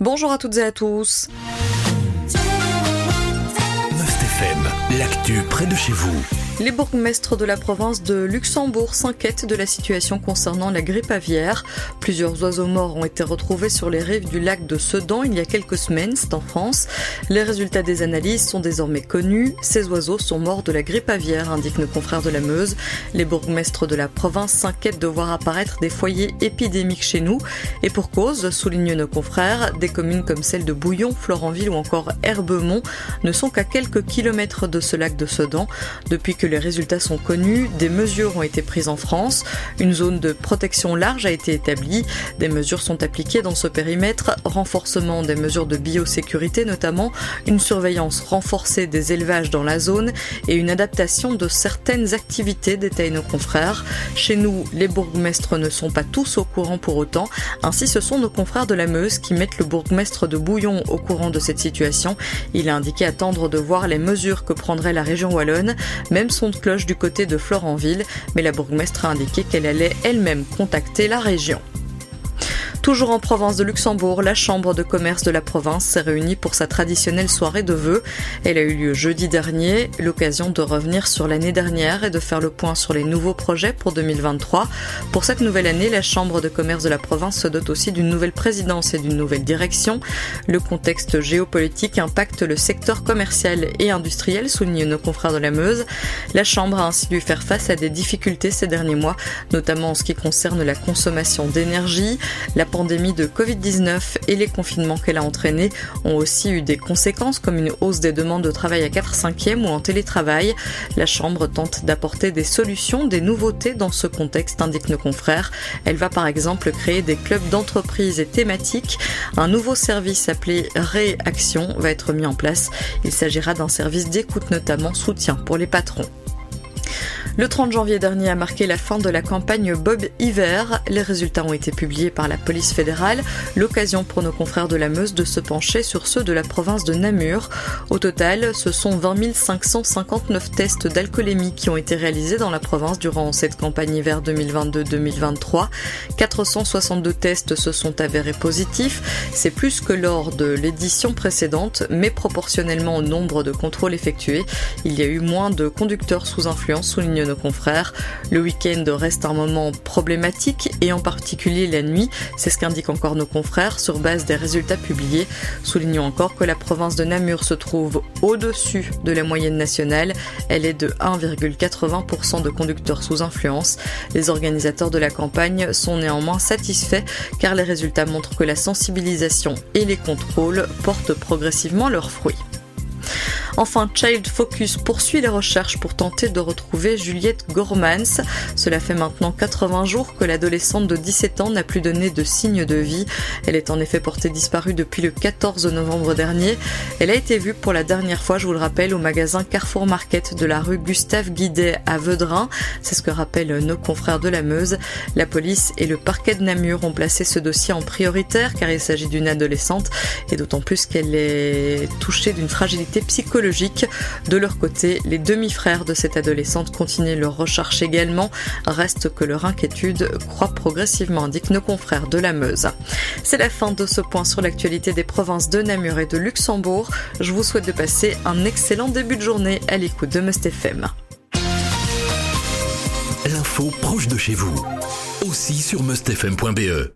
Bonjour à toutes et à tous. l'actu près de chez vous. Les bourgmestres de la province de Luxembourg s'inquiètent de la situation concernant la grippe aviaire. Plusieurs oiseaux morts ont été retrouvés sur les rives du lac de Sedan il y a quelques semaines, c'est en France. Les résultats des analyses sont désormais connus. Ces oiseaux sont morts de la grippe aviaire, indiquent nos confrères de la Meuse. Les bourgmestres de la province s'inquiètent de voir apparaître des foyers épidémiques chez nous. Et pour cause, soulignent nos confrères, des communes comme celle de Bouillon, Florenville ou encore Herbemont ne sont qu'à quelques kilomètres de ce lac de Sedan. Depuis que les résultats sont connus, des mesures ont été prises en France. Une zone de protection large a été établie. Des mesures sont appliquées dans ce périmètre. Renforcement des mesures de biosécurité notamment, une surveillance renforcée des élevages dans la zone et une adaptation de certaines activités, détaillent nos confrères. Chez nous, les bourgmestres ne sont pas tous au courant pour autant. Ainsi, ce sont nos confrères de la Meuse qui mettent le bourgmestre de Bouillon au courant de cette situation. Il a indiqué attendre de voir les mesures que prendrait la région wallonne. Même son de cloche du côté de Florenville, mais la bourgmestre a indiqué qu'elle allait elle-même contacter la région. Toujours en province de Luxembourg, la Chambre de commerce de la province s'est réunie pour sa traditionnelle soirée de vœux. Elle a eu lieu jeudi dernier, l'occasion de revenir sur l'année dernière et de faire le point sur les nouveaux projets pour 2023. Pour cette nouvelle année, la Chambre de commerce de la province se dote aussi d'une nouvelle présidence et d'une nouvelle direction. Le contexte géopolitique impacte le secteur commercial et industriel, soulignent nos confrères de la Meuse. La Chambre a ainsi dû faire face à des difficultés ces derniers mois, notamment en ce qui concerne la consommation d'énergie, la pandémie de Covid-19 et les confinements qu'elle a entraînés ont aussi eu des conséquences comme une hausse des demandes de travail à 4 5e ou en télétravail. La Chambre tente d'apporter des solutions, des nouveautés dans ce contexte, indiquent nos confrères. Elle va par exemple créer des clubs d'entreprise et thématiques. Un nouveau service appelé Réaction va être mis en place. Il s'agira d'un service d'écoute notamment soutien pour les patrons. Le 30 janvier dernier a marqué la fin de la campagne Bob Hiver. Les résultats ont été publiés par la police fédérale, l'occasion pour nos confrères de la Meuse de se pencher sur ceux de la province de Namur. Au total, ce sont 20 559 tests d'alcoolémie qui ont été réalisés dans la province durant cette campagne hiver 2022-2023. 462 tests se sont avérés positifs. C'est plus que lors de l'édition précédente, mais proportionnellement au nombre de contrôles effectués. Il y a eu moins de conducteurs sous influence, nos confrères. Le week-end reste un moment problématique et en particulier la nuit. C'est ce qu'indiquent encore nos confrères sur base des résultats publiés. Soulignons encore que la province de Namur se trouve au-dessus de la moyenne nationale. Elle est de 1,80% de conducteurs sous influence. Les organisateurs de la campagne sont néanmoins satisfaits car les résultats montrent que la sensibilisation et les contrôles portent progressivement leurs fruits. Enfin, Child Focus poursuit les recherches pour tenter de retrouver Juliette Gormans. Cela fait maintenant 80 jours que l'adolescente de 17 ans n'a plus donné de signe de vie. Elle est en effet portée disparue depuis le 14 novembre dernier. Elle a été vue pour la dernière fois, je vous le rappelle, au magasin Carrefour Market de la rue Gustave Guidet à Veudrin. C'est ce que rappellent nos confrères de la Meuse. La police et le parquet de Namur ont placé ce dossier en prioritaire car il s'agit d'une adolescente et d'autant plus qu'elle est touchée d'une fragilité psychologique de leur côté, les demi-frères de cette adolescente continuent leur recherche également. Reste que leur inquiétude croît progressivement, indiquent nos confrères de la Meuse. C'est la fin de ce point sur l'actualité des provinces de Namur et de Luxembourg. Je vous souhaite de passer un excellent début de journée à l'écoute de Must FM. L'info proche de chez vous, aussi sur mustfm.be.